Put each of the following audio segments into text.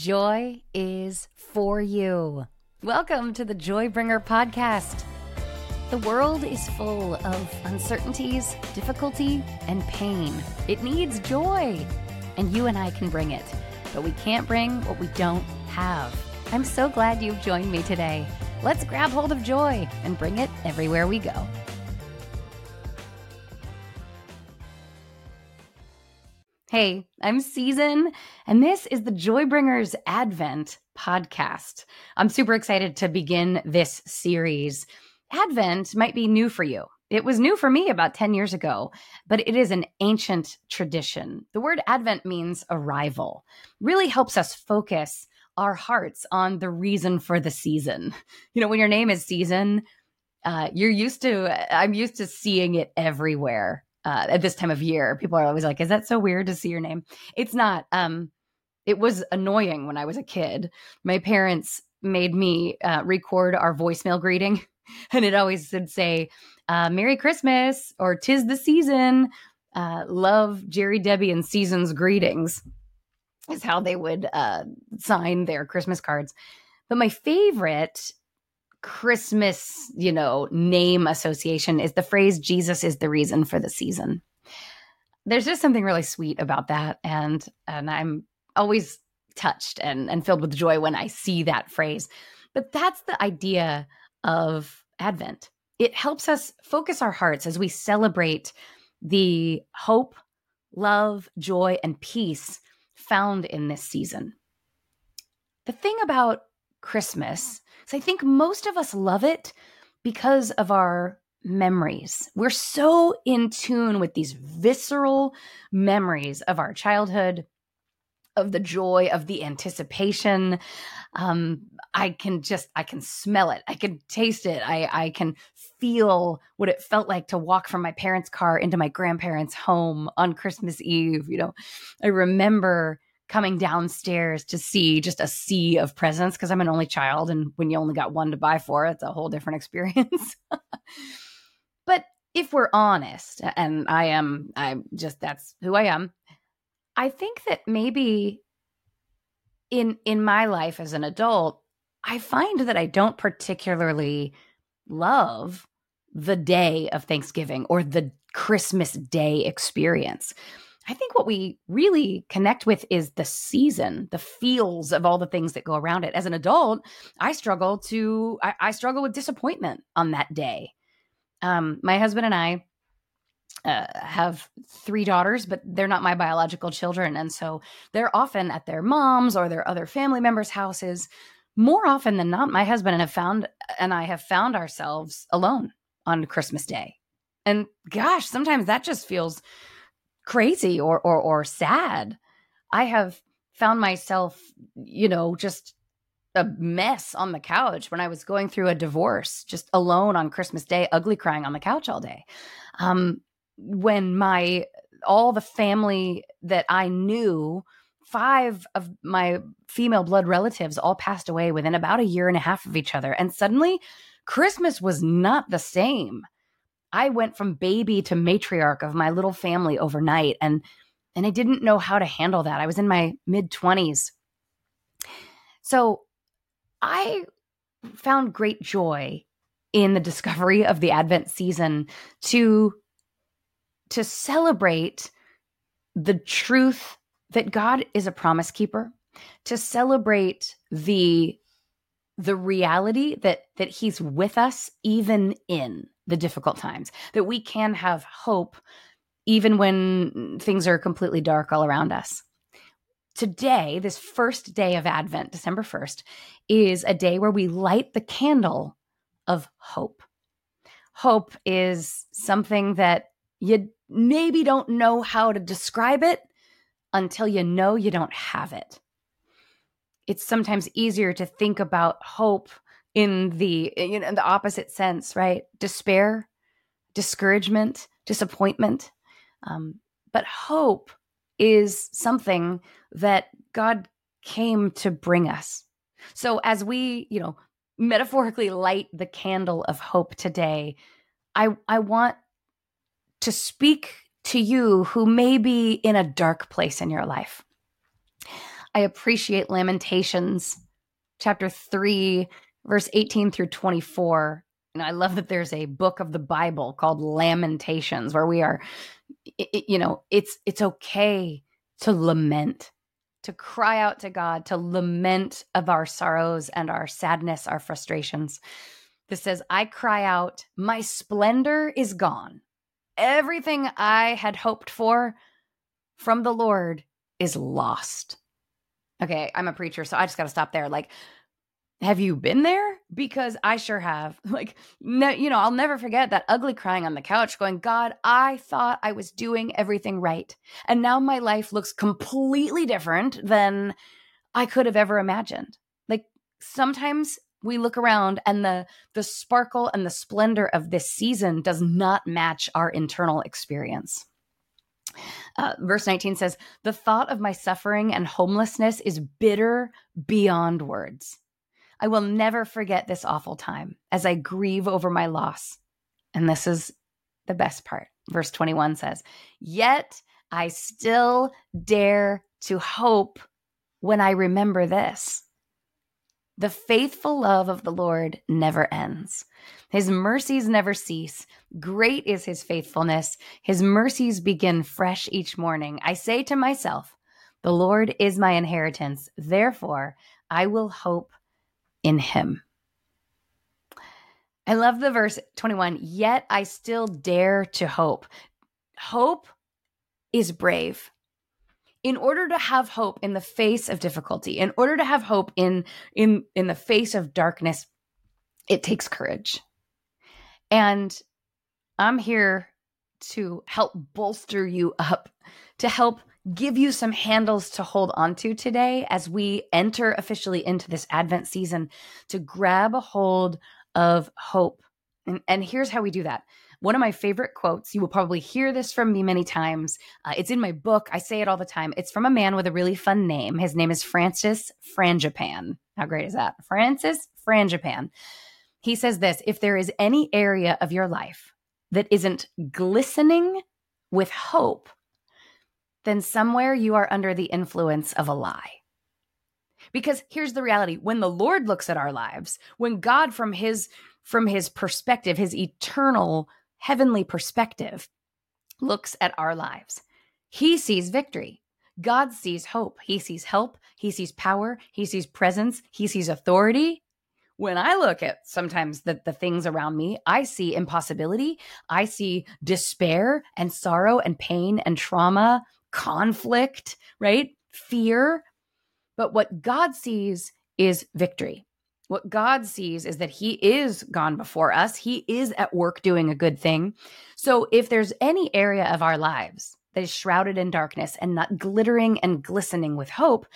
Joy is for you. Welcome to the Joybringer podcast. The world is full of uncertainties, difficulty, and pain. It needs joy, and you and I can bring it, but we can't bring what we don't have. I'm so glad you've joined me today. Let's grab hold of joy and bring it everywhere we go. Hey, I'm Season, and this is the Joybringers Advent podcast. I'm super excited to begin this series. Advent might be new for you. It was new for me about 10 years ago, but it is an ancient tradition. The word Advent means arrival, really helps us focus our hearts on the reason for the season. You know, when your name is Season, uh, you're used to, I'm used to seeing it everywhere uh, at this time of year. People are always like, "Is that so weird to see your name?" It's not. Um, it was annoying when I was a kid. My parents made me uh, record our voicemail greeting, and it always would say, uh, "Merry Christmas" or "Tis the season." Uh, love Jerry, Debbie, and Seasons greetings is how they would uh, sign their Christmas cards. But my favorite Christmas, you know, name association is the phrase Jesus is the reason for the season. There's just something really sweet about that and and I'm always touched and and filled with joy when I see that phrase. But that's the idea of Advent. It helps us focus our hearts as we celebrate the hope, love, joy and peace found in this season. The thing about Christmas so I think most of us love it because of our memories. We're so in tune with these visceral memories of our childhood, of the joy, of the anticipation. Um, I can just, I can smell it. I can taste it. I, I can feel what it felt like to walk from my parents' car into my grandparents' home on Christmas Eve. You know, I remember coming downstairs to see just a sea of presents because I'm an only child. And when you only got one to buy for, it's a whole different experience. but if we're honest, and I am, I'm just, that's who I am. I think that maybe in in my life as an adult, I find that I don't particularly love the day of Thanksgiving or the Christmas Day experience. I think what we really connect with is the season, the feels of all the things that go around it. As an adult, I struggle to I, I struggle with disappointment on that day. Um, my husband and I uh, have three daughters, but they're not my biological children, and so they're often at their mom's or their other family members' houses. More often than not, my husband and have found and I have found ourselves alone on Christmas Day, and gosh, sometimes that just feels crazy or or or sad. I have found myself, you know, just a mess on the couch when I was going through a divorce, just alone on Christmas Day, ugly crying on the couch all day. Um, when my all the family that I knew, five of my female blood relatives all passed away within about a year and a half of each other, and suddenly Christmas was not the same. I went from baby to matriarch of my little family overnight and and I didn't know how to handle that. I was in my mid 20s. So I found great joy in the discovery of the Advent season to to celebrate the truth that God is a promise keeper, to celebrate the the reality that that he's with us even in the difficult times, that we can have hope even when things are completely dark all around us. Today, this first day of Advent, December 1st, is a day where we light the candle of hope. Hope is something that you maybe don't know how to describe it until you know you don't have it. It's sometimes easier to think about hope in the you know in the opposite sense right? Despair discouragement disappointment. Um, but hope is something that god came to bring us. So as we you know metaphorically light the candle of hope today i i want to speak to you who may be in a dark place in your life. I appreciate Lamentations chapter 3, verse 18 through 24. And I love that there's a book of the Bible called Lamentations where we are it, you know, it's it's okay to lament, to cry out to God, to lament of our sorrows and our sadness, our frustrations. This says, I cry out, my splendor is gone. Everything I had hoped for from the Lord is lost. Okay, I'm a preacher, so I just got to stop there. Like, have you been there? Because I sure have. Like, no, you know, I'll never forget that ugly crying on the couch, going, God, I thought I was doing everything right. And now my life looks completely different than I could have ever imagined. Like, sometimes we look around and the the sparkle and the splendor of this season does not match our internal experience. Uh, verse 19 says, The thought of my suffering and homelessness is bitter beyond words. I will never forget this awful time as I grieve over my loss. And this is the best part. Verse 21 says, Yet I still dare to hope when I remember this. The faithful love of the Lord never ends. His mercies never cease. Great is his faithfulness. His mercies begin fresh each morning. I say to myself, The Lord is my inheritance. Therefore, I will hope in him. I love the verse 21 yet I still dare to hope. Hope is brave. In order to have hope in the face of difficulty, in order to have hope in in in the face of darkness, it takes courage. And I'm here to help bolster you up, to help give you some handles to hold onto today as we enter officially into this Advent season to grab a hold of hope. And, and here's how we do that. One of my favorite quotes, you will probably hear this from me many times. Uh, it's in my book. I say it all the time. It's from a man with a really fun name. His name is Francis Frangipane. How great is that? Francis Frangipane. He says this If there is any area of your life that isn't glistening with hope, then somewhere you are under the influence of a lie. Because here's the reality when the Lord looks at our lives, when God from his from his perspective, his eternal heavenly perspective looks at our lives, he sees victory. God sees hope. He sees help. He sees power. He sees presence. He sees authority. When I look at sometimes the, the things around me, I see impossibility. I see despair and sorrow and pain and trauma conflict, right? Fear. But what God sees is victory. What God sees is that He is gone before us. He is at work doing a good thing. So if there's any area of our lives that is shrouded in darkness and not glittering and glistening with hope,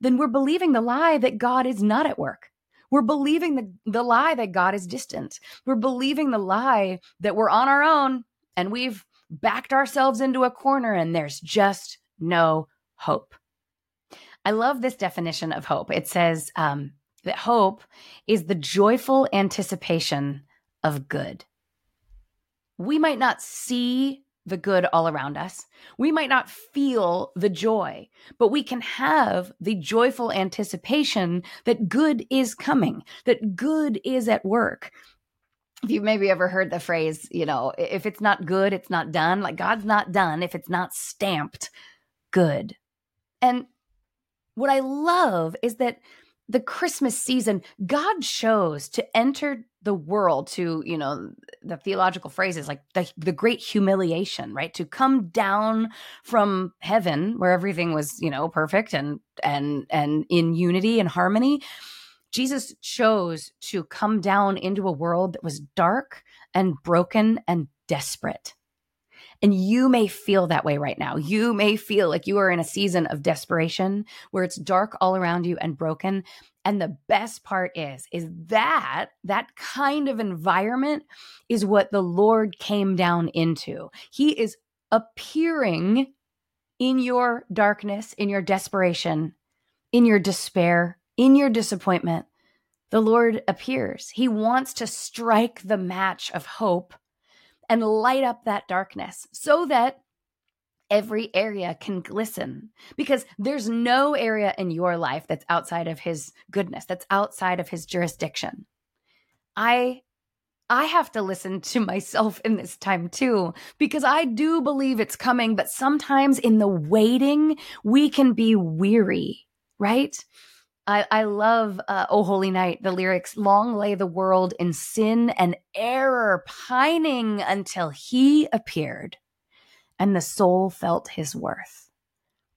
then we're believing the lie that God is not at work. We're believing the, the lie that God is distant. We're believing the lie that we're on our own and we've backed ourselves into a corner and there's just no hope. I love this definition of hope. It says um, that hope is the joyful anticipation of good. We might not see the good all around us. We might not feel the joy, but we can have the joyful anticipation that good is coming, that good is at work, if you've maybe ever heard the phrase, you know, if it's not good, it's not done. Like God's not done if it's not stamped good. And what I love is that the Christmas season, God chose to enter the world to, you know, the theological phrases like the, the great humiliation, right? To come down from heaven where everything was, you know, perfect and and and in unity and harmony Jesus chose to come down into a world that was dark and broken and desperate. And you may feel that way right now. You may feel like you are in a season of desperation where it's dark all around you and broken. And the best part is, is that that kind of environment is what the Lord came down into. He is appearing in your darkness, in your desperation, in your despair, in your disappointment, the Lord appears. He wants to strike the match of hope and light up that darkness so that every area can glisten because there's no area in your life that's outside of his goodness that's outside of his jurisdiction i i have to listen to myself in this time too because i do believe it's coming but sometimes in the waiting we can be weary right I, I love uh, Oh Holy Night, the lyrics, long lay the world in sin and error, pining until he appeared and the soul felt his worth.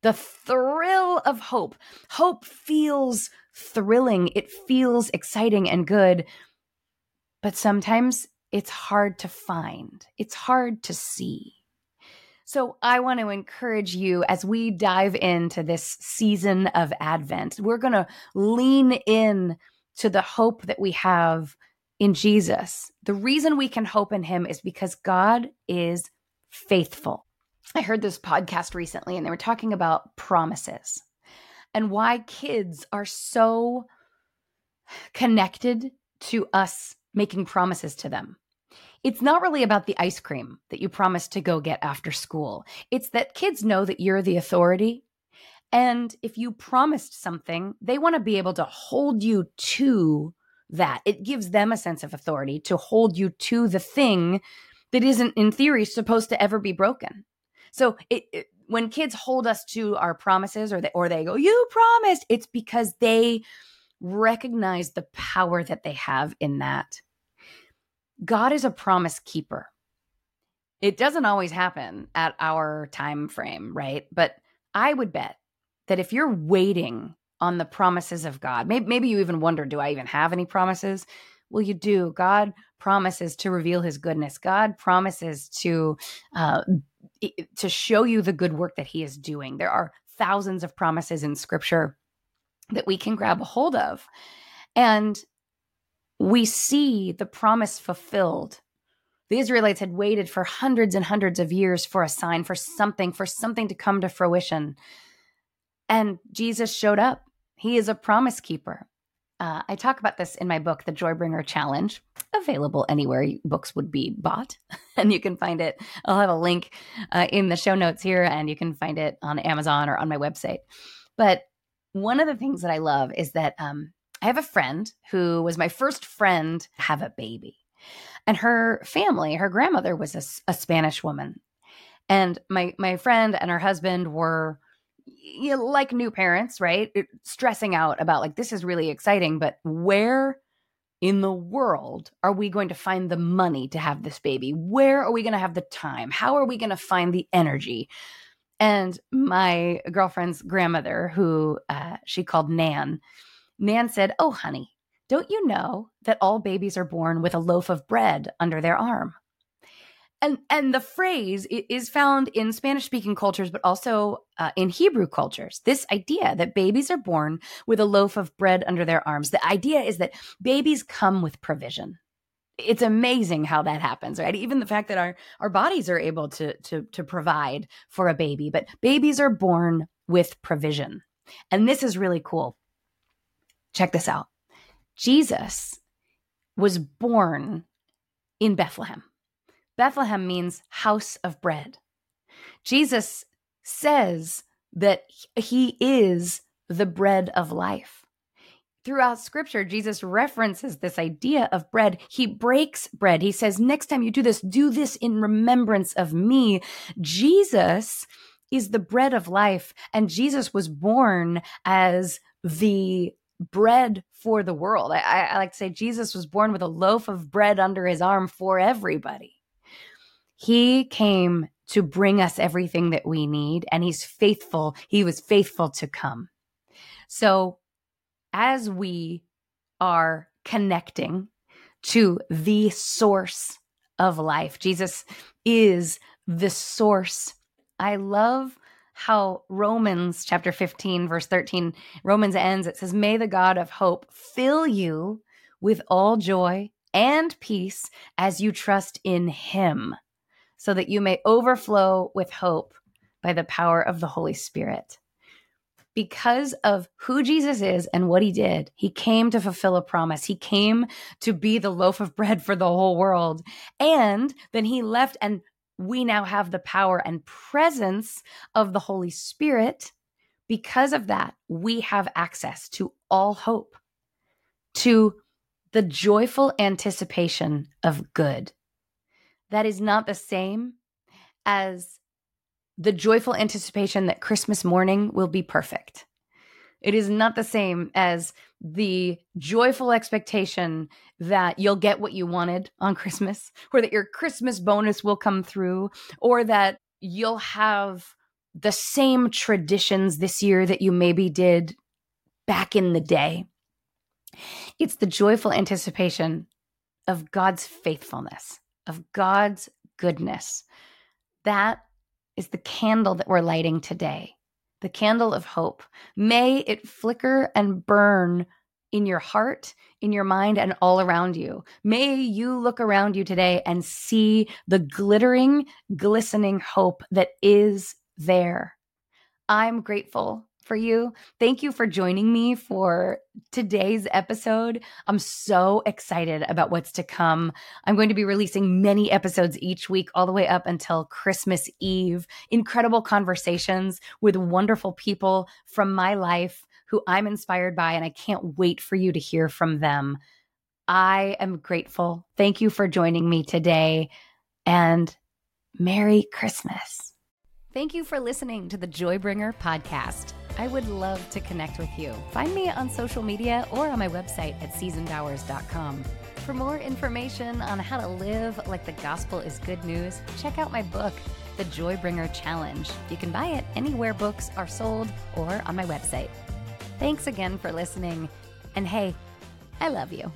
The thrill of hope. Hope feels thrilling, it feels exciting and good, but sometimes it's hard to find, it's hard to see. So, I want to encourage you as we dive into this season of Advent. We're going to lean in to the hope that we have in Jesus. The reason we can hope in him is because God is faithful. I heard this podcast recently and they were talking about promises and why kids are so connected to us making promises to them. It's not really about the ice cream that you promised to go get after school. It's that kids know that you're the authority. And if you promised something, they want to be able to hold you to that. It gives them a sense of authority to hold you to the thing that isn't, in theory, supposed to ever be broken. So it, it, when kids hold us to our promises or they, or they go, you promised, it's because they recognize the power that they have in that. God is a promise keeper. It doesn't always happen at our time frame, right? But I would bet that if you're waiting on the promises of God, maybe, maybe you even wonder, do I even have any promises? Well, you do. God promises to reveal his goodness. God promises to uh, to show you the good work that he is doing. There are thousands of promises in scripture that we can grab a hold of. And we see the promise fulfilled. The Israelites had waited for hundreds and hundreds of years for a sign, for something, for something to come to fruition. And Jesus showed up. He is a promise keeper. Uh, I talk about this in my book, The Joybringer Challenge, available anywhere books would be bought. and you can find it. I'll have a link uh, in the show notes here, and you can find it on Amazon or on my website. But one of the things that I love is that um, I have a friend who was my first friend to have a baby. And her family, her grandmother was a, a Spanish woman. And my my friend and her husband were you know, like new parents, right? Stressing out about like this is really exciting, but where in the world are we going to find the money to have this baby? Where are we going to have the time? How are we going to find the energy? And my girlfriend's grandmother, who uh, she called Nan, Nan said, Oh, honey, don't you know that all babies are born with a loaf of bread under their arm? and and the phrase is found in spanish speaking cultures but also uh, in hebrew cultures. This idea that babies are born with a loaf of bread under their arms the idea is that babies come with provision. It's amazing how that happens right? Even the fact that our our bodies are able to to to provide for a baby but babies are born with provision. And this is really cool check this out jesus was born in bethlehem Bethlehem means house of bread. Jesus says that he is the bread of life. Throughout scripture, Jesus references this idea of bread. He breaks bread. He says, Next time you do this, do this in remembrance of me. Jesus is the bread of life, and Jesus was born as the bread for the world. I, I, like to say Jesus was born with a loaf of bread under his arm for everybody. He came to bring us everything that we need, and He's faithful. He was faithful to come. So, as we are connecting to the source of life, Jesus is the source. I love how Romans chapter 15, verse 13, Romans ends. It says, May the God of hope fill you with all joy and peace as you trust in him so that you may overflow with hope by the power of the Holy Spirit. Because of who Jesus is and what he did, he came to fulfill a promise. He came to be the loaf of bread for the whole world. And then he left and we now have the power and presence of the Holy Spirit. Because of that, we have access to all hope, to the joyful anticipation of good. That is not the same as the joyful anticipation that Christmas morning will be perfect. It is not the same as the joyful expectation that you'll get what you wanted on Christmas, or that your Christmas bonus will come through, or that you'll have the same traditions this year that you maybe did back in the day. It's the joyful anticipation of God's faithfulness, of God's goodness. That is the candle that we're lighting today, the candle of hope. May it flicker and burn in your heart, in your mind, and all around you. May you look around you today and see the glittering, glistening hope that is there. I'm grateful for you. Thank you for joining me for today's episode. I'm so excited about what's to come. I'm going to be releasing many episodes each week, all the way up until Christmas Eve. Incredible conversations with wonderful people from my life who I'm inspired by, and I can't wait for you to hear from them. I am grateful. Thank you for joining me today, and Merry Christmas. Thank you for listening to the Joybringer podcast. I would love to connect with you. Find me on social media or on my website at seasonbowers.com. For more information on how to live like the gospel is good news, check out my book, The Joybringer Challenge. You can buy it anywhere books are sold or on my website. Thanks again for listening. And hey, I love you.